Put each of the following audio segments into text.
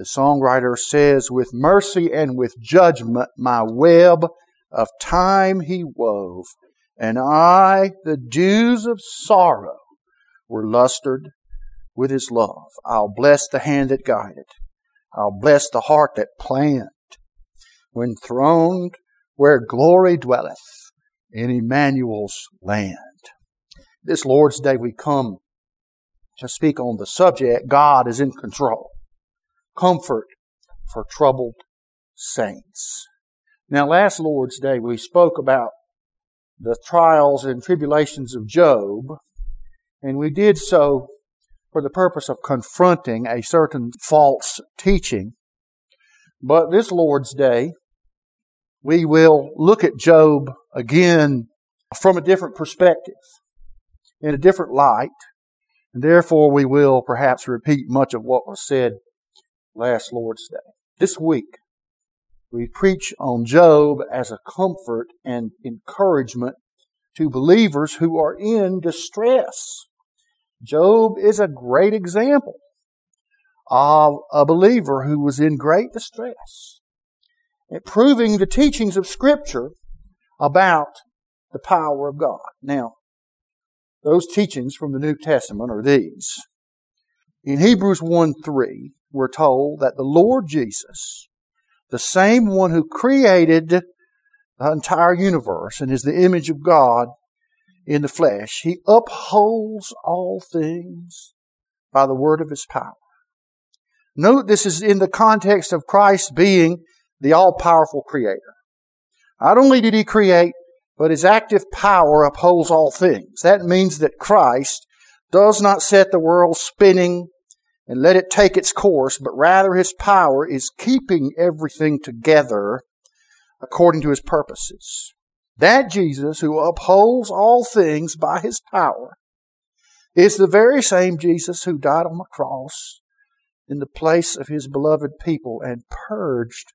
The songwriter says, With mercy and with judgment my web of time he wove, and aye, the dews of sorrow, were lustered with his love. I'll bless the hand that guided. I'll bless the heart that planned. When throned where glory dwelleth in Emmanuel's land. This Lord's Day we come to speak on the subject, God is in control. Comfort for troubled saints. Now last Lord's Day we spoke about the trials and tribulations of Job, and we did so for the purpose of confronting a certain false teaching. But this Lord's Day, we will look at Job again from a different perspective, in a different light, and therefore we will perhaps repeat much of what was said last Lord's Day. This week, we preach on Job as a comfort and encouragement to believers who are in distress. Job is a great example of a believer who was in great distress, proving the teachings of Scripture about the power of God. Now, those teachings from the New Testament are these. In Hebrews 1 3, we're told that the Lord Jesus, the same one who created the entire universe and is the image of God, in the flesh. He upholds all things by the word of his power. Note this is in the context of Christ being the all powerful creator. Not only did he create, but his active power upholds all things. That means that Christ does not set the world spinning and let it take its course, but rather his power is keeping everything together according to his purposes. That Jesus who upholds all things by his power is the very same Jesus who died on the cross in the place of his beloved people and purged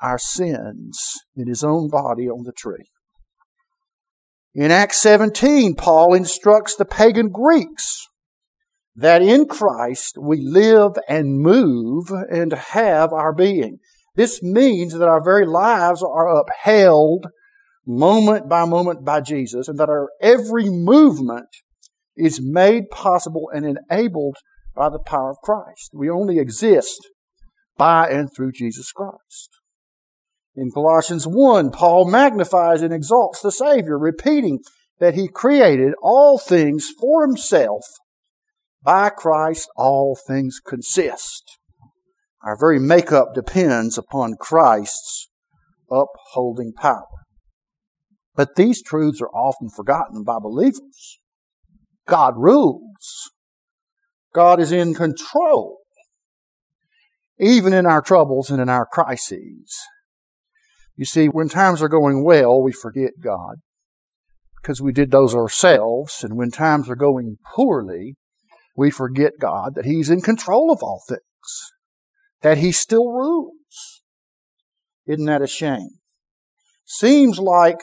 our sins in his own body on the tree. In Acts 17, Paul instructs the pagan Greeks that in Christ we live and move and have our being. This means that our very lives are upheld moment by moment by Jesus, and that our every movement is made possible and enabled by the power of Christ. We only exist by and through Jesus Christ. In Colossians 1, Paul magnifies and exalts the Savior, repeating that he created all things for himself. By Christ, all things consist. Our very makeup depends upon Christ's upholding power. But these truths are often forgotten by believers. God rules. God is in control. Even in our troubles and in our crises. You see, when times are going well, we forget God because we did those ourselves. And when times are going poorly, we forget God that He's in control of all things, that He still rules. Isn't that a shame? Seems like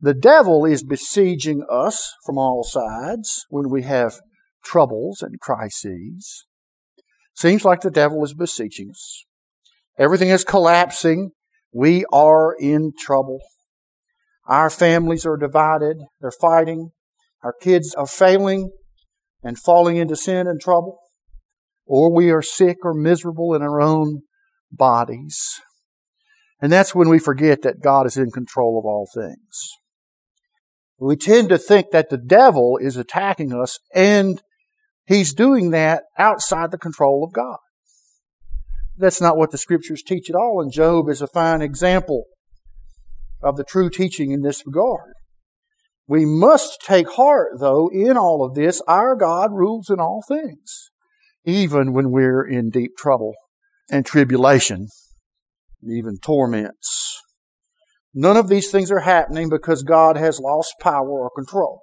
the devil is besieging us from all sides when we have troubles and crises. Seems like the devil is besieging us. Everything is collapsing. We are in trouble. Our families are divided. They're fighting. Our kids are failing and falling into sin and trouble. Or we are sick or miserable in our own bodies. And that's when we forget that God is in control of all things we tend to think that the devil is attacking us and he's doing that outside the control of God. That's not what the scriptures teach at all, and Job is a fine example of the true teaching in this regard. We must take heart, though, in all of this. Our God rules in all things, even when we're in deep trouble and tribulation, and even torments. None of these things are happening because God has lost power or control.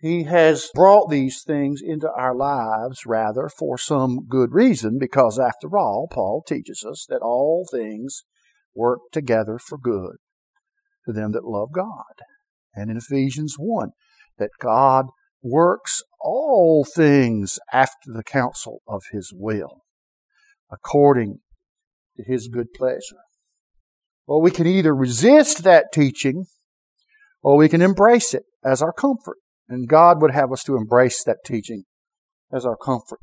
He has brought these things into our lives rather for some good reason because after all, Paul teaches us that all things work together for good to them that love God. And in Ephesians 1, that God works all things after the counsel of his will. according to his good pleasure. Well, we can either resist that teaching or we can embrace it as our comfort. And God would have us to embrace that teaching as our comfort.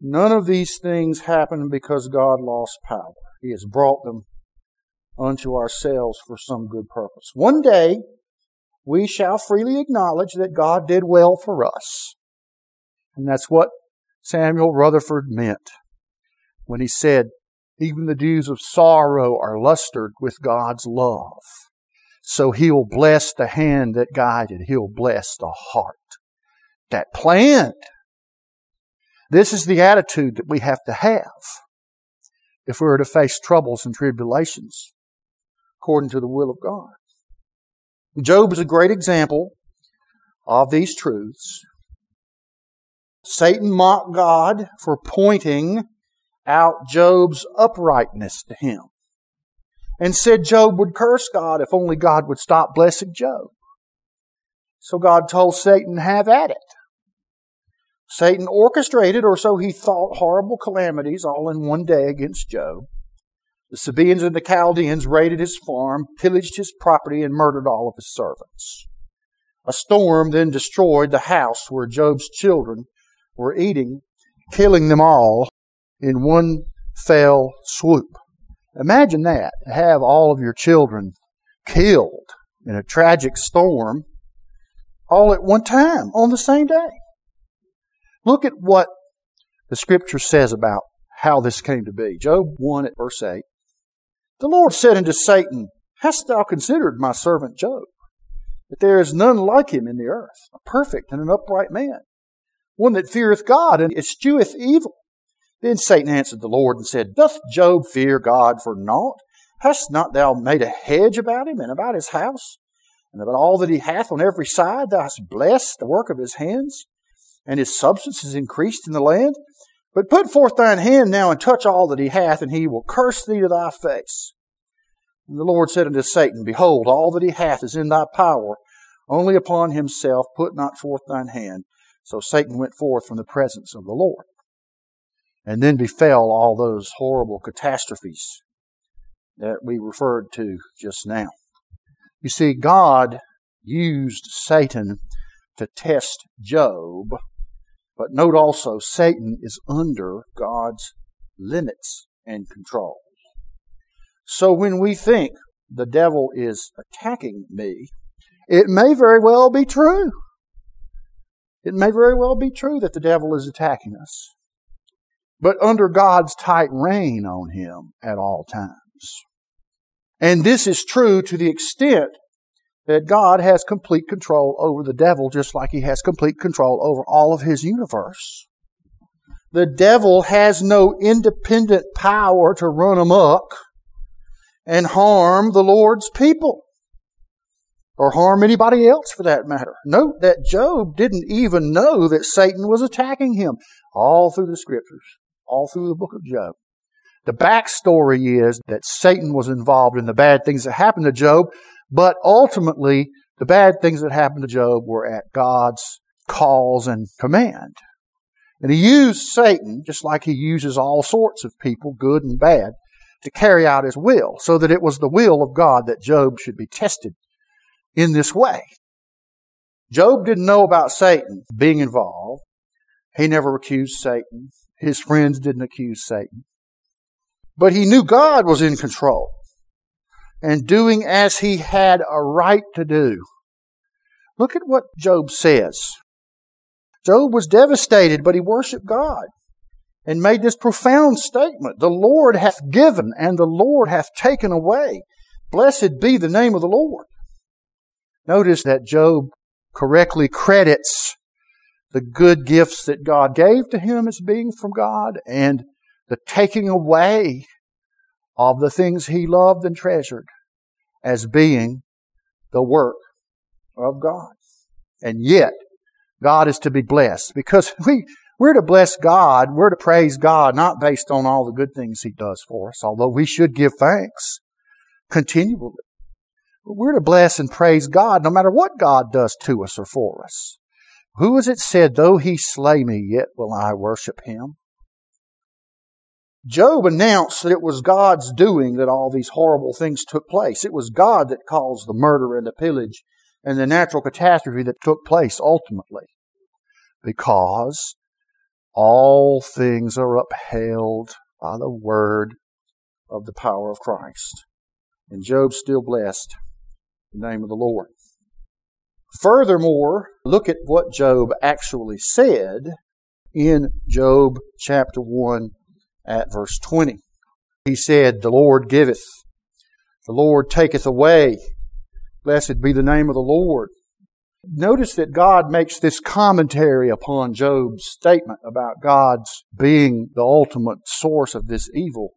None of these things happen because God lost power. He has brought them unto ourselves for some good purpose. One day, we shall freely acknowledge that God did well for us. And that's what Samuel Rutherford meant when he said, even the dews of sorrow are lustered with God's love. So he'll bless the hand that guided. He'll bless the heart that planned. This is the attitude that we have to have if we are to face troubles and tribulations according to the will of God. Job is a great example of these truths. Satan mocked God for pointing out Job's uprightness to him and said Job would curse God if only God would stop blessing Job. So God told Satan, have at it. Satan orchestrated, or so he thought, horrible calamities all in one day against Job. The Sabaeans and the Chaldeans raided his farm, pillaged his property, and murdered all of his servants. A storm then destroyed the house where Job's children were eating, killing them all in one fell swoop. Imagine that, to have all of your children killed in a tragic storm all at one time on the same day. Look at what the scripture says about how this came to be. Job 1 at verse 8. The Lord said unto Satan, Hast thou considered my servant Job? That there is none like him in the earth, a perfect and an upright man, one that feareth God and escheweth evil. Then Satan answered the Lord and said, Doth Job fear God for naught? Hast not thou made a hedge about him and about his house? And about all that he hath on every side thou hast blessed the work of his hands, and his substance is increased in the land? But put forth thine hand now and touch all that he hath, and he will curse thee to thy face. And the Lord said unto Satan, Behold, all that he hath is in thy power. Only upon himself put not forth thine hand. So Satan went forth from the presence of the Lord. And then befell all those horrible catastrophes that we referred to just now. You see, God used Satan to test Job, but note also Satan is under God's limits and control. So when we think the devil is attacking me, it may very well be true. It may very well be true that the devil is attacking us but under God's tight rein on him at all times. And this is true to the extent that God has complete control over the devil just like he has complete control over all of his universe. The devil has no independent power to run amok and harm the Lord's people or harm anybody else for that matter. Note that Job didn't even know that Satan was attacking him all through the scriptures all through the book of Job. The backstory is that Satan was involved in the bad things that happened to Job, but ultimately the bad things that happened to Job were at God's calls and command. And he used Satan, just like he uses all sorts of people, good and bad, to carry out his will, so that it was the will of God that Job should be tested in this way. Job didn't know about Satan being involved. He never accused Satan. His friends didn't accuse Satan. But he knew God was in control and doing as he had a right to do. Look at what Job says. Job was devastated, but he worshiped God and made this profound statement The Lord hath given, and the Lord hath taken away. Blessed be the name of the Lord. Notice that Job correctly credits the good gifts that God gave to him as being from God and the taking away of the things he loved and treasured as being the work of God. And yet, God is to be blessed because we, we're to bless God, we're to praise God, not based on all the good things He does for us, although we should give thanks continually. But we're to bless and praise God no matter what God does to us or for us. Who is it said, Though he slay me, yet will I worship him? Job announced that it was God's doing that all these horrible things took place. It was God that caused the murder and the pillage and the natural catastrophe that took place ultimately. Because all things are upheld by the word of the power of Christ. And Job still blessed the name of the Lord. Furthermore, look at what Job actually said in Job chapter 1 at verse 20. He said, The Lord giveth, the Lord taketh away. Blessed be the name of the Lord. Notice that God makes this commentary upon Job's statement about God's being the ultimate source of this evil.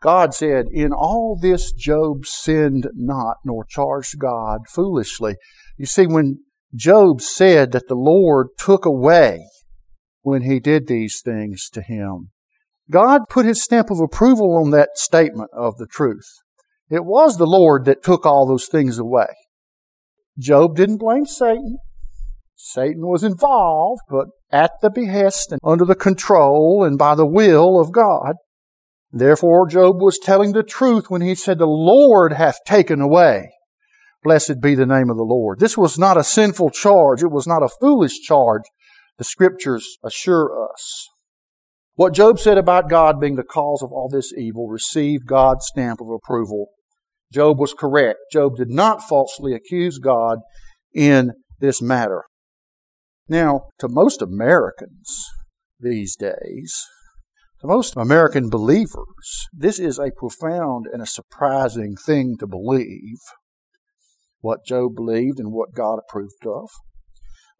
God said, In all this Job sinned not, nor charged God foolishly. You see, when Job said that the Lord took away when he did these things to him, God put his stamp of approval on that statement of the truth. It was the Lord that took all those things away. Job didn't blame Satan. Satan was involved, but at the behest and under the control and by the will of God. Therefore, Job was telling the truth when he said, The Lord hath taken away. Blessed be the name of the Lord. This was not a sinful charge. It was not a foolish charge. The scriptures assure us. What Job said about God being the cause of all this evil received God's stamp of approval. Job was correct. Job did not falsely accuse God in this matter. Now, to most Americans these days, to most American believers, this is a profound and a surprising thing to believe what Job believed and what God approved of.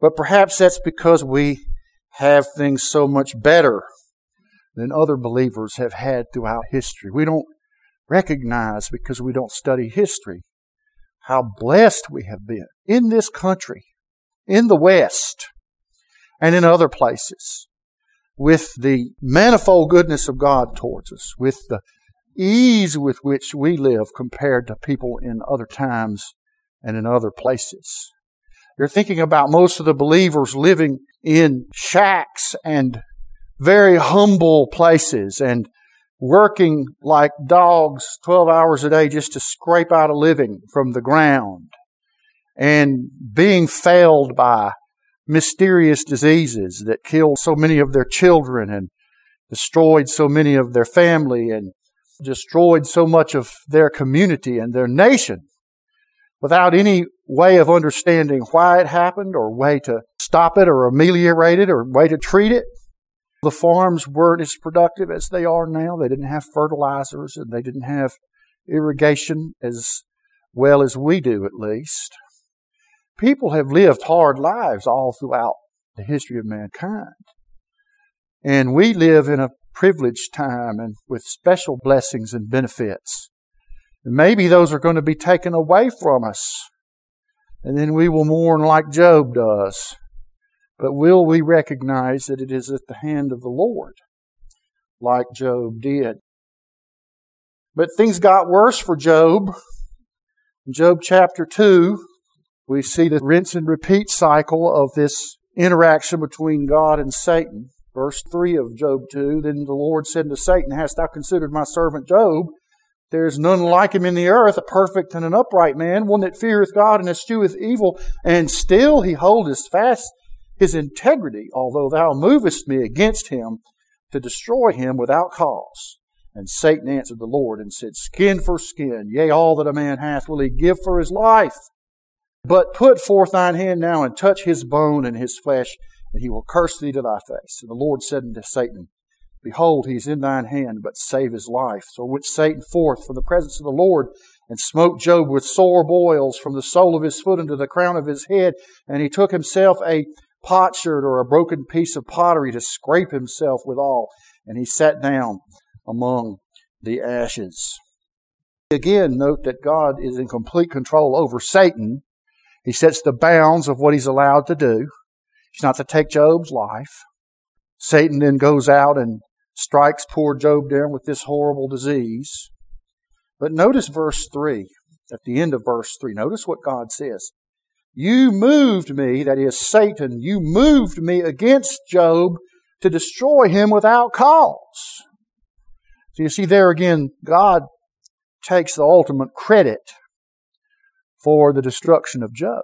But perhaps that's because we have things so much better than other believers have had throughout history. We don't recognize because we don't study history how blessed we have been in this country, in the West, and in other places with the manifold goodness of God towards us, with the ease with which we live compared to people in other times and in other places. You're thinking about most of the believers living in shacks and very humble places and working like dogs 12 hours a day just to scrape out a living from the ground and being failed by mysterious diseases that killed so many of their children and destroyed so many of their family and destroyed so much of their community and their nation without any way of understanding why it happened or way to stop it or ameliorate it or way to treat it. The farms weren't as productive as they are now. They didn't have fertilizers and they didn't have irrigation as well as we do, at least. People have lived hard lives all throughout the history of mankind. And we live in a privileged time and with special blessings and benefits. And maybe those are going to be taken away from us. And then we will mourn like Job does. But will we recognize that it is at the hand of the Lord, like Job did? But things got worse for Job. In Job chapter 2, we see the rinse and repeat cycle of this interaction between God and Satan. Verse 3 of Job 2 Then the Lord said to Satan, Hast thou considered my servant Job? There is none like him in the earth, a perfect and an upright man, one that feareth God and escheweth evil, and still he holdeth fast his integrity, although thou movest me against him to destroy him without cause. And Satan answered the Lord and said, Skin for skin, yea, all that a man hath will he give for his life. But put forth thine hand now and touch his bone and his flesh, and he will curse thee to thy face. And the Lord said unto Satan, Behold, he is in thine hand, but save his life. So went Satan forth from the presence of the Lord and smote Job with sore boils from the sole of his foot unto the crown of his head. And he took himself a potsherd or a broken piece of pottery to scrape himself withal. And he sat down among the ashes. Again, note that God is in complete control over Satan. He sets the bounds of what he's allowed to do. He's not to take Job's life. Satan then goes out and strikes poor Job down with this horrible disease. But notice verse 3, at the end of verse 3. Notice what God says. You moved me, that is Satan, you moved me against Job to destroy him without cause. So you see, there again, God takes the ultimate credit for the destruction of Job,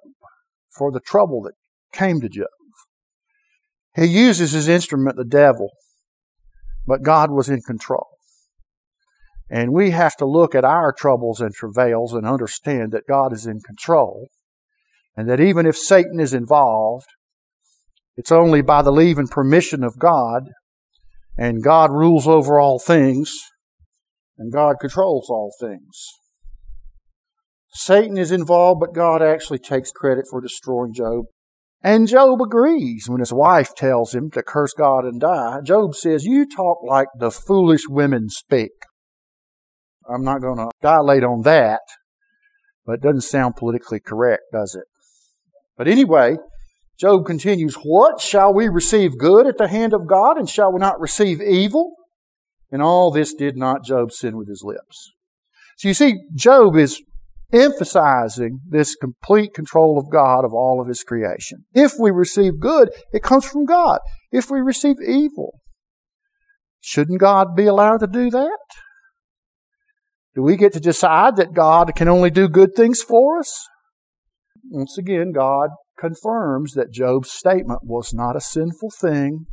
for the trouble that came to Job. He uses his instrument, the devil, but God was in control. And we have to look at our troubles and travails and understand that God is in control. And that even if Satan is involved, it's only by the leave and permission of God. And God rules over all things. And God controls all things. Satan is involved, but God actually takes credit for destroying Job. And Job agrees when his wife tells him to curse God and die. Job says, You talk like the foolish women speak. I'm not going to dilate on that, but it doesn't sound politically correct, does it? But anyway, Job continues, What? Shall we receive good at the hand of God, and shall we not receive evil? And all this did not Job sin with his lips. So you see, Job is emphasizing this complete control of God of all of his creation. If we receive good, it comes from God. If we receive evil, shouldn't God be allowed to do that? Do we get to decide that God can only do good things for us? Once again, God confirms that Job's statement was not a sinful thing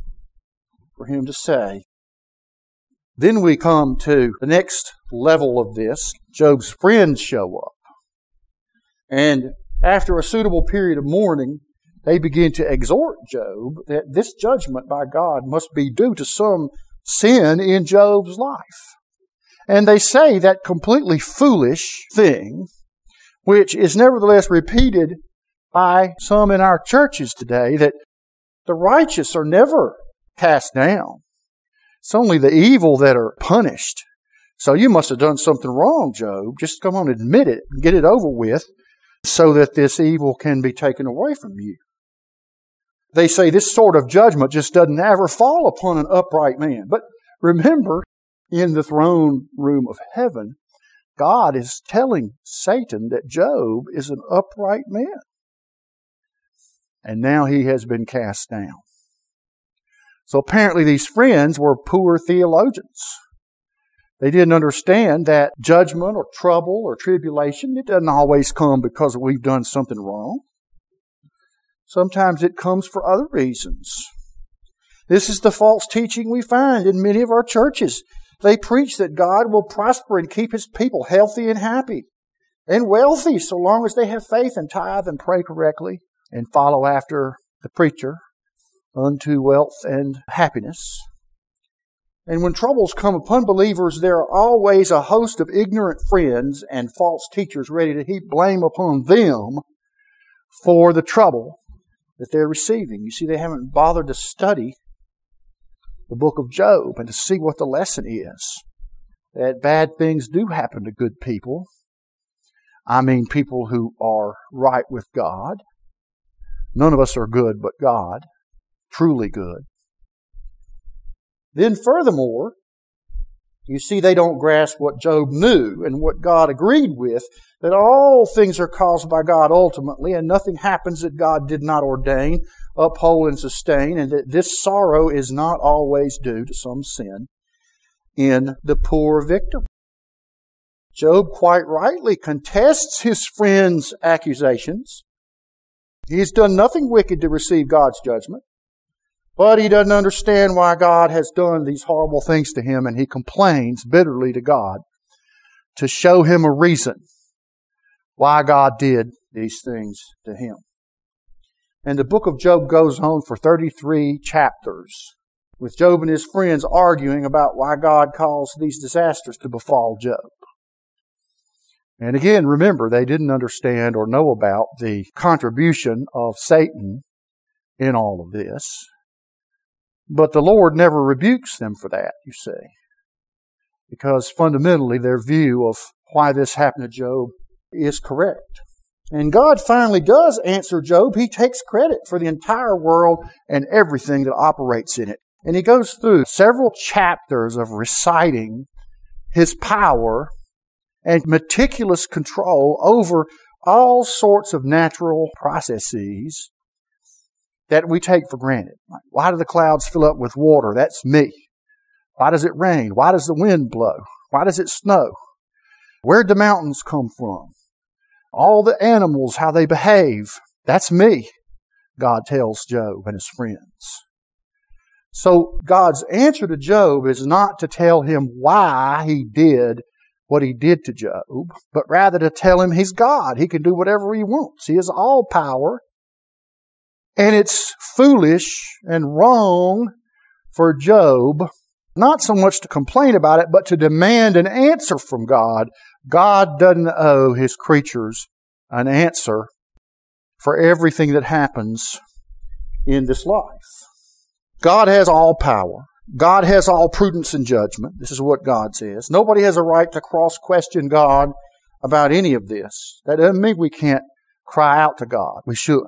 for him to say. Then we come to the next level of this. Job's friends show up. And after a suitable period of mourning, they begin to exhort Job that this judgment by God must be due to some sin in Job's life. And they say that completely foolish thing, which is nevertheless repeated by some in our churches today, that the righteous are never cast down. It's only the evil that are punished. So you must have done something wrong, Job. Just come on, admit it, and get it over with so that this evil can be taken away from you. They say this sort of judgment just doesn't ever fall upon an upright man. But remember, in the throne room of heaven, God is telling Satan that Job is an upright man. And now he has been cast down. So apparently these friends were poor theologians. They didn't understand that judgment or trouble or tribulation, it doesn't always come because we've done something wrong. Sometimes it comes for other reasons. This is the false teaching we find in many of our churches. They preach that God will prosper and keep His people healthy and happy and wealthy so long as they have faith and tithe and pray correctly and follow after the preacher unto wealth and happiness. And when troubles come upon believers, there are always a host of ignorant friends and false teachers ready to heap blame upon them for the trouble that they're receiving. You see, they haven't bothered to study the book of Job and to see what the lesson is. That bad things do happen to good people. I mean, people who are right with God. None of us are good but God, truly good. Then, furthermore, you see, they don't grasp what Job knew and what God agreed with that all things are caused by God ultimately, and nothing happens that God did not ordain, uphold, and sustain, and that this sorrow is not always due to some sin in the poor victim. Job quite rightly contests his friend's accusations. He's done nothing wicked to receive God's judgment. But he doesn't understand why God has done these horrible things to him, and he complains bitterly to God to show him a reason why God did these things to him. And the book of Job goes on for 33 chapters, with Job and his friends arguing about why God caused these disasters to befall Job. And again, remember, they didn't understand or know about the contribution of Satan in all of this. But the Lord never rebukes them for that, you see. Because fundamentally their view of why this happened to Job is correct. And God finally does answer Job. He takes credit for the entire world and everything that operates in it. And he goes through several chapters of reciting his power and meticulous control over all sorts of natural processes that we take for granted. Why do the clouds fill up with water? That's me. Why does it rain? Why does the wind blow? Why does it snow? Where'd the mountains come from? All the animals, how they behave. That's me, God tells Job and his friends. So God's answer to Job is not to tell him why he did what he did to Job, but rather to tell him he's God. He can do whatever he wants. He has all power. And it's foolish and wrong for Job not so much to complain about it, but to demand an answer from God. God doesn't owe his creatures an answer for everything that happens in this life. God has all power. God has all prudence and judgment. This is what God says. Nobody has a right to cross question God about any of this. That doesn't mean we can't cry out to God. We should.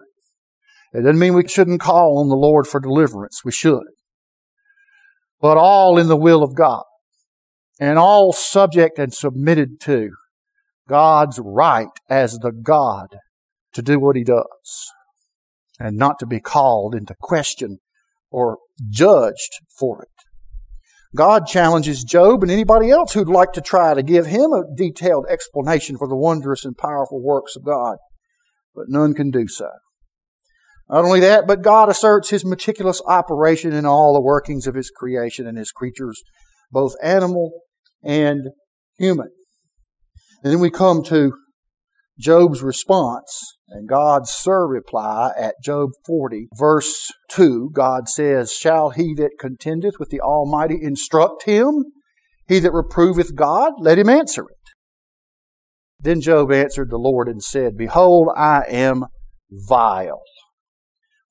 It doesn't mean we shouldn't call on the Lord for deliverance. We should. But all in the will of God. And all subject and submitted to God's right as the God to do what He does. And not to be called into question or judged for it. God challenges Job and anybody else who'd like to try to give him a detailed explanation for the wondrous and powerful works of God, but none can do so. Not only that, but God asserts his meticulous operation in all the workings of his creation and his creatures, both animal and human. And then we come to Job's response and God's sir reply at Job 40, verse 2, God says, Shall he that contendeth with the Almighty instruct him? He that reproveth God, let him answer it. Then Job answered the Lord and said, Behold, I am vile.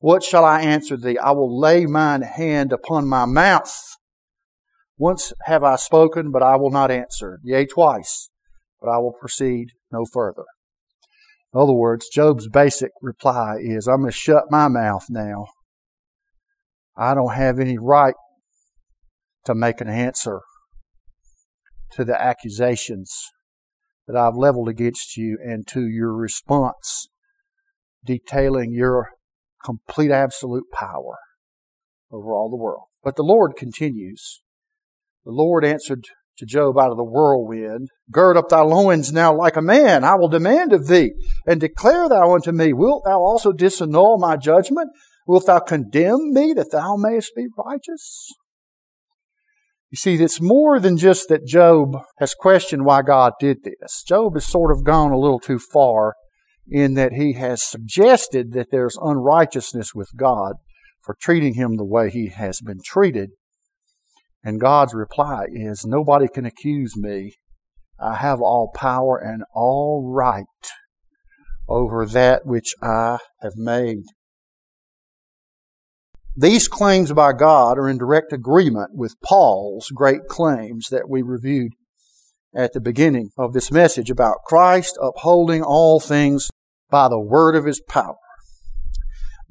What shall I answer thee? I will lay mine hand upon my mouth. Once have I spoken, but I will not answer. Yea, twice, but I will proceed no further. In other words, Job's basic reply is, I'm going to shut my mouth now. I don't have any right to make an answer to the accusations that I've leveled against you and to your response detailing your complete absolute power over all the world. But the Lord continues. The Lord answered to Job out of the whirlwind, Gird up thy loins now like a man. I will demand of thee, and declare thou unto me, Wilt thou also disannul my judgment? Wilt thou condemn me that thou mayest be righteous? You see, it's more than just that Job has questioned why God did this. Job has sort of gone a little too far in that he has suggested that there's unrighteousness with God for treating him the way he has been treated. And God's reply is, Nobody can accuse me. I have all power and all right over that which I have made. These claims by God are in direct agreement with Paul's great claims that we reviewed at the beginning of this message about Christ upholding all things by the word of his power.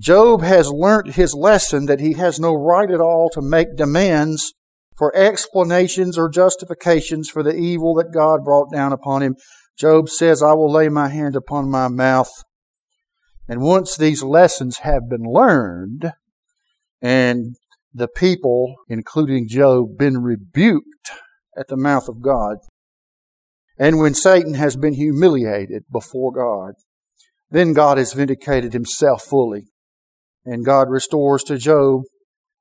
Job has learnt his lesson that he has no right at all to make demands for explanations or justifications for the evil that God brought down upon him. Job says, I will lay my hand upon my mouth. And once these lessons have been learned, and the people, including Job, been rebuked at the mouth of God, and when Satan has been humiliated before God, then God has vindicated himself fully. And God restores to Job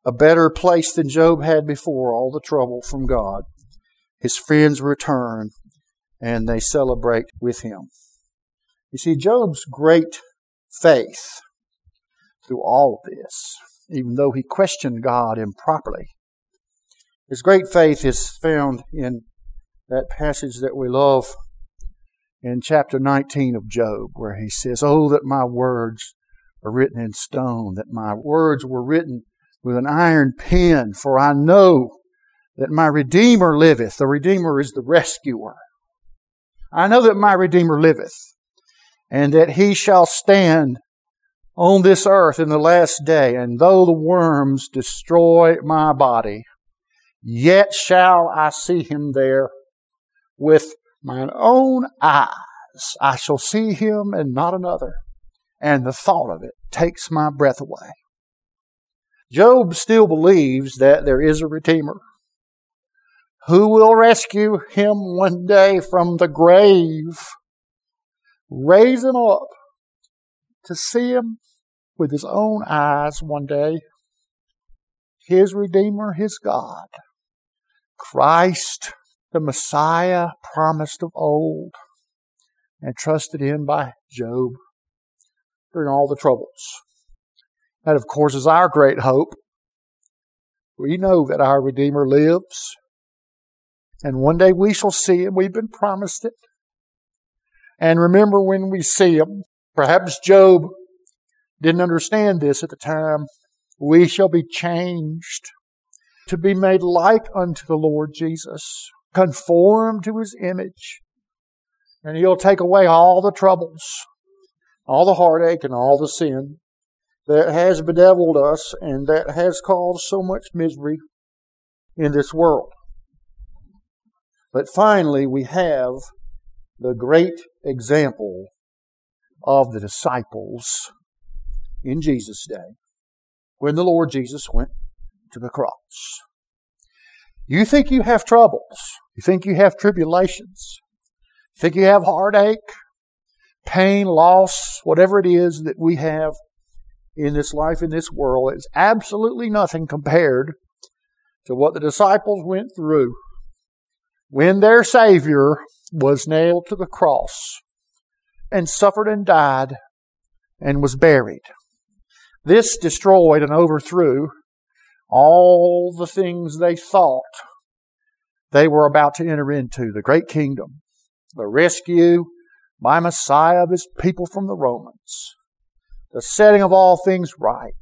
a better place than Job had before all the trouble from God. His friends return and they celebrate with him. You see, Job's great faith through all of this, even though he questioned God improperly, his great faith is found in that passage that we love in chapter 19 of Job, where he says, Oh, that my words are written in stone, that my words were written with an iron pen, for I know that my Redeemer liveth. The Redeemer is the rescuer. I know that my Redeemer liveth, and that he shall stand on this earth in the last day, and though the worms destroy my body, yet shall I see him there with mine own eyes. I shall see him and not another, and the thought of it takes my breath away. Job still believes that there is a Redeemer. who will rescue him one day from the grave, raise him up to see him with his own eyes one day. His Redeemer, his God, Christ, the Messiah promised of old and trusted in by Job during all the troubles. That, of course, is our great hope. We know that our Redeemer lives, and one day we shall see him. We've been promised it. And remember when we see him, perhaps Job didn't understand this at the time. We shall be changed to be made like unto the Lord Jesus, conformed to his image. And he'll take away all the troubles, all the heartache, and all the sin that has bedeviled us and that has caused so much misery in this world. But finally, we have the great example of the disciples in Jesus' day when the Lord Jesus went to the cross. You think you have troubles. You think you have tribulations. You think you have heartache, pain, loss, whatever it is that we have in this life, in this world. It's absolutely nothing compared to what the disciples went through when their Savior was nailed to the cross and suffered and died and was buried. This destroyed and overthrew all the things they thought they were about to enter into the great kingdom, the rescue by Messiah of his people from the Romans, the setting of all things right,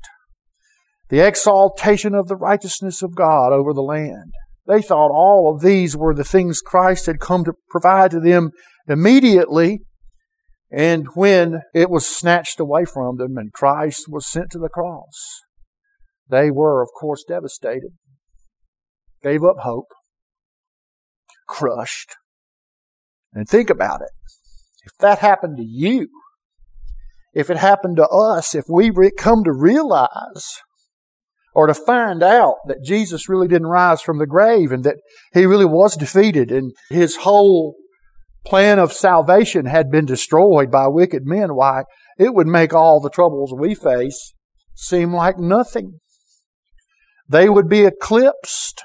the exaltation of the righteousness of God over the land. They thought all of these were the things Christ had come to provide to them immediately. And when it was snatched away from them and Christ was sent to the cross, they were, of course, devastated, gave up hope, crushed. And think about it. If that happened to you, if it happened to us, if we come to realize or to find out that Jesus really didn't rise from the grave and that he really was defeated and his whole plan of salvation had been destroyed by wicked men, why, it would make all the troubles we face seem like nothing. They would be eclipsed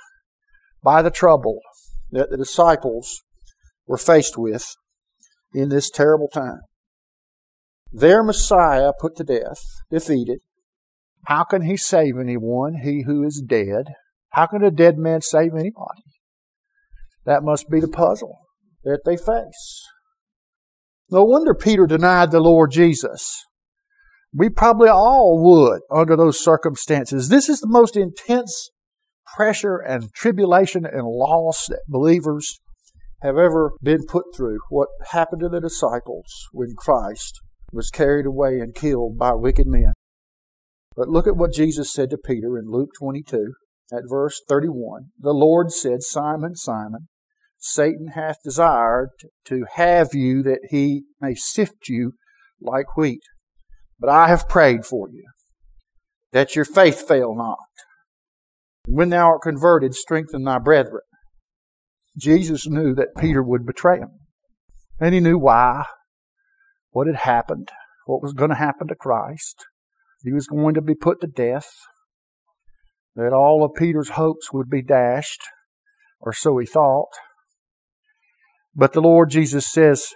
by the trouble that the disciples were faced with in this terrible time. Their Messiah put to death, defeated. How can he save anyone, he who is dead? How can a dead man save anybody? That must be the puzzle that they face. No wonder Peter denied the Lord Jesus. We probably all would under those circumstances. This is the most intense pressure and tribulation and loss that believers have ever been put through. What happened to the disciples when Christ was carried away and killed by wicked men. But look at what Jesus said to Peter in Luke 22 at verse 31. The Lord said, Simon, Simon, Satan hath desired to have you that he may sift you like wheat. But I have prayed for you that your faith fail not. And When thou art converted, strengthen thy brethren. Jesus knew that Peter would betray him. And he knew why what had happened, what was going to happen to Christ. He was going to be put to death, that all of Peter's hopes would be dashed, or so he thought. But the Lord Jesus says,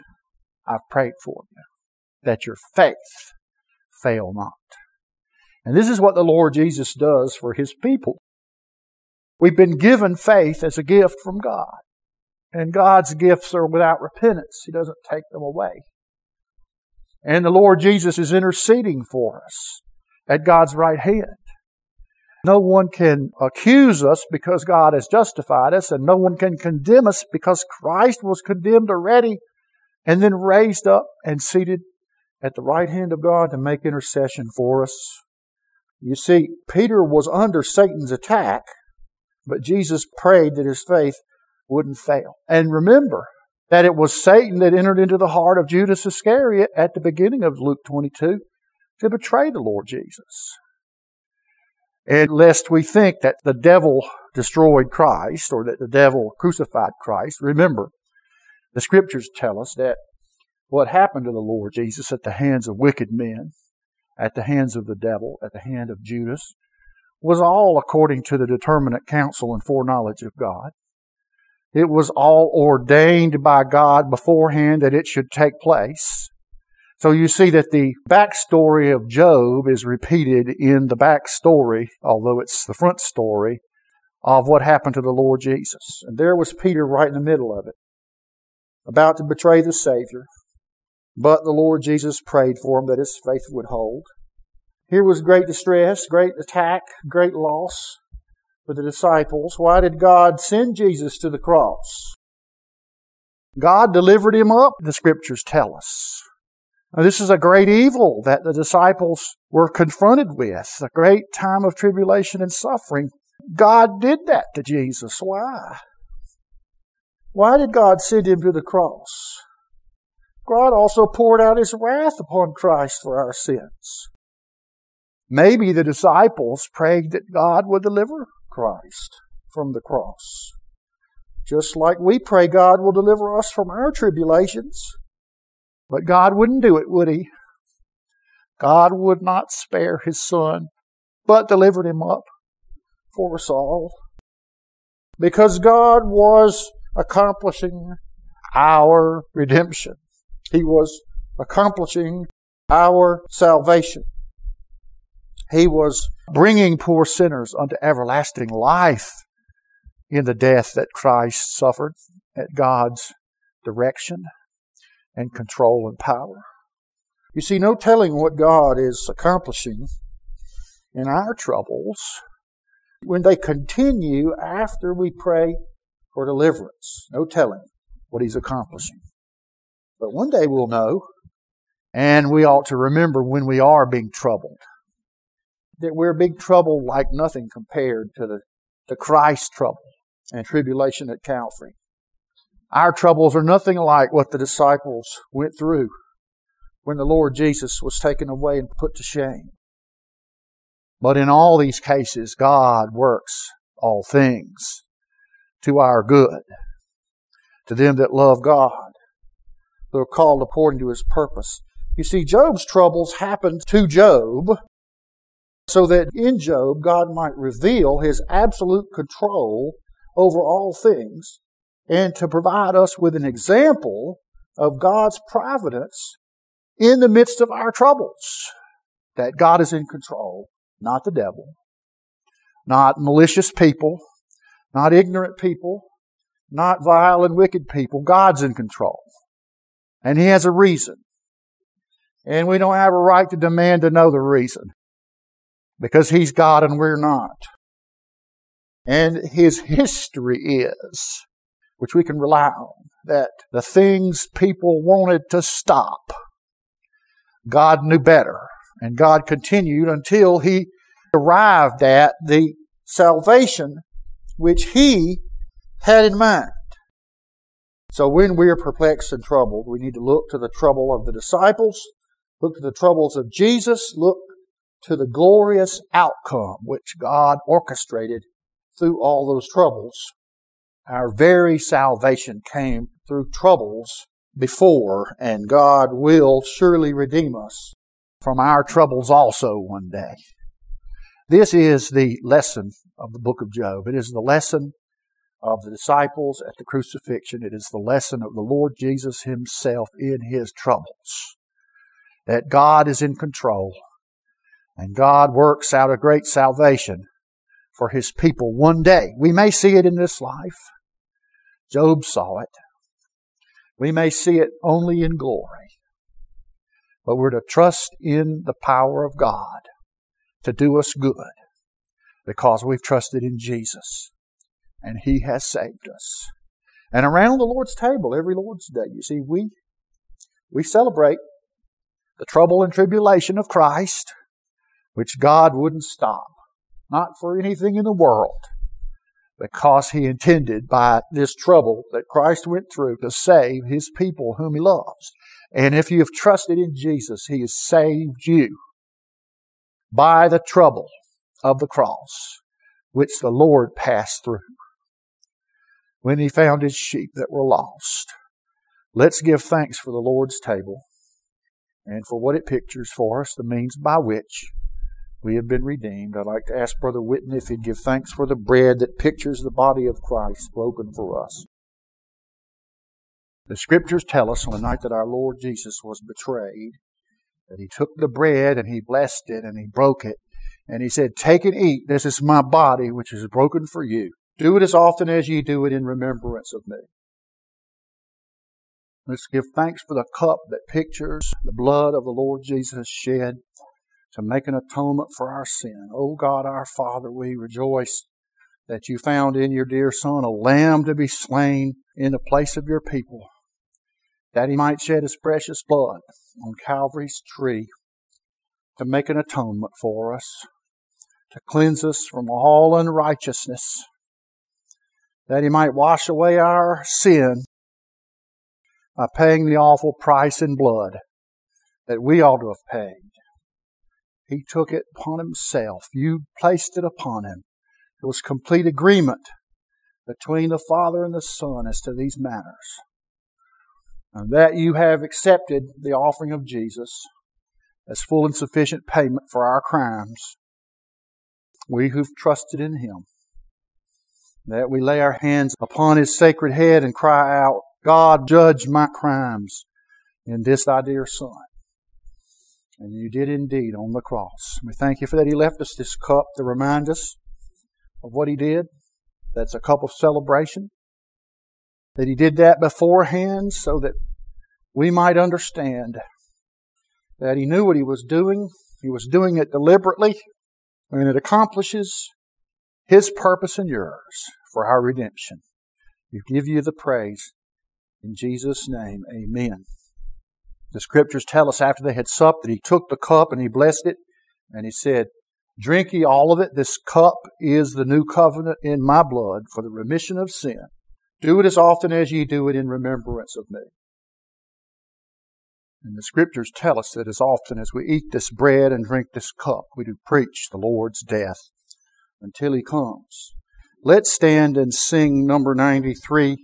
I've prayed for you, that your faith fail not. And this is what the Lord Jesus does for his people. We've been given faith as a gift from God. And God's gifts are without repentance. He doesn't take them away. And the Lord Jesus is interceding for us at God's right hand. No one can accuse us because God has justified us, and no one can condemn us because Christ was condemned already and then raised up and seated at the right hand of God to make intercession for us. You see, Peter was under Satan's attack, but Jesus prayed that his faith wouldn't fail. And remember, that it was Satan that entered into the heart of Judas Iscariot at the beginning of Luke 22 to betray the Lord Jesus. And lest we think that the devil destroyed Christ or that the devil crucified Christ, remember, the scriptures tell us that what happened to the Lord Jesus at the hands of wicked men, at the hands of the devil, at the hand of Judas, was all according to the determinate counsel and foreknowledge of God. It was all ordained by God beforehand that it should take place. So you see that the backstory of Job is repeated in the backstory, although it's the front story of what happened to the Lord Jesus. And there was Peter right in the middle of it, about to betray the Savior. But the Lord Jesus prayed for him that his faith would hold. Here was great distress, great attack, great loss for the disciples. Why did God send Jesus to the cross? God delivered him up, the scriptures tell us. Now, this is a great evil that the disciples were confronted with, a great time of tribulation and suffering. God did that to Jesus. Why? Why did God send him to the cross? God also poured out his wrath upon Christ for our sins. Maybe the disciples prayed that God would deliver Christ from the cross. Just like we pray God will deliver us from our tribulations. But God wouldn't do it, would He? God would not spare His Son, but delivered Him up for us all. Because God was accomplishing our redemption. He was accomplishing our salvation. He was bringing poor sinners unto everlasting life in the death that Christ suffered at God's direction and control and power. You see, no telling what God is accomplishing in our troubles when they continue after we pray for deliverance. No telling what He's accomplishing. But one day we'll know, and we ought to remember when we are being troubled that we're big trouble like nothing compared to the, the Christ trouble and tribulation at Calvary. Our troubles are nothing like what the disciples went through when the Lord Jesus was taken away and put to shame. But in all these cases, God works all things to our good, to them that love God, who are called according to his purpose. You see, Job's troubles happened to Job so that in Job, God might reveal his absolute control over all things and to provide us with an example of God's providence in the midst of our troubles. That God is in control, not the devil, not malicious people, not ignorant people, not vile and wicked people. God's in control. And He has a reason. And we don't have a right to demand to know the reason because he's God and we're not. And his history is, which we can rely on, that the things people wanted to stop, God knew better. And God continued until he arrived at the salvation which he had in mind. So when we are perplexed and troubled, we need to look to the trouble of the disciples, look to the troubles of Jesus, look to the glorious outcome which God orchestrated through all those troubles. Our very salvation came through troubles before, and God will surely redeem us from our troubles also one day. This is the lesson of the book of Job. It is the lesson of the disciples at the crucifixion. It is the lesson of the Lord Jesus Himself in His troubles. That God is in control and God works out a great salvation for His people one day. We may see it in this life. Job saw it. We may see it only in glory. But we're to trust in the power of God to do us good because we've trusted in Jesus and He has saved us. And around the Lord's table, every Lord's Day, you see, we, we celebrate the trouble and tribulation of Christ which God wouldn't stop, not for anything in the world, because He intended by this trouble that Christ went through to save His people whom He loves. And if you have trusted in Jesus, He has saved you by the trouble of the cross. which the Lord passed through when he found his sheep that were lost. Let's give thanks for the Lord's table and for what it pictures for us, the means by which we have been redeemed. I'd like to ask Brother Whitney if he'd give thanks for the bread that pictures the body of Christ broken for us. The scriptures tell us on the night that our Lord Jesus was betrayed that he took the bread and he blessed it and he broke it and he said, Take and eat. This is my body which is broken for you. Do it as often as ye do it in remembrance of me. Let's give thanks for the cup that pictures the blood of the Lord Jesus shed to make an atonement for our sin. O oh God, our Father, we rejoice that you found in your dear Son a lamb to be slain in the place of your people that he might shed his precious blood on Calvary's tree to make an atonement for us, to cleanse us from all unrighteousness, that he might wash away our sin by paying the awful price in blood that we ought to have paid. He took it upon himself. You placed it upon him. It was complete agreement between the Father and the Son as to these matters and that you have accepted the offering of Jesus as full and sufficient payment for our crimes, we who've trusted in Him, that we lay our hands upon His sacred head and cry out, God, judge my crimes in this thy dear Son. And you did indeed on the cross. We thank you for that He left us this cup to remind us of what He did. That's a cup of celebration that he did that beforehand so that we might understand that he knew what he was doing. He was doing it deliberately, and it accomplishes his purpose and yours for our redemption. We give you the praise. In Jesus' name, amen. The scriptures tell us after they had supped that he took the cup and he blessed it, and he said, Drink ye all of it. This cup is the new covenant in my blood for the remission of sin. Do it as often as ye do it in remembrance of me. And the scriptures tell us that as often as we eat this bread and drink this cup, we do preach the Lord's death until he comes. Let's stand and sing number 93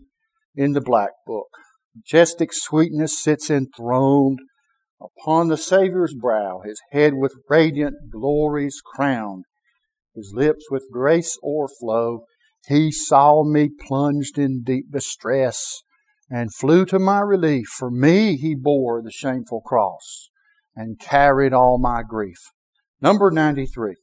in the Black Book. Majestic sweetness sits enthroned upon the Savior's brow, his head with radiant glories crowned, his lips with grace o'erflow, he saw me plunged in deep distress and flew to my relief. For me, he bore the shameful cross and carried all my grief. Number 93.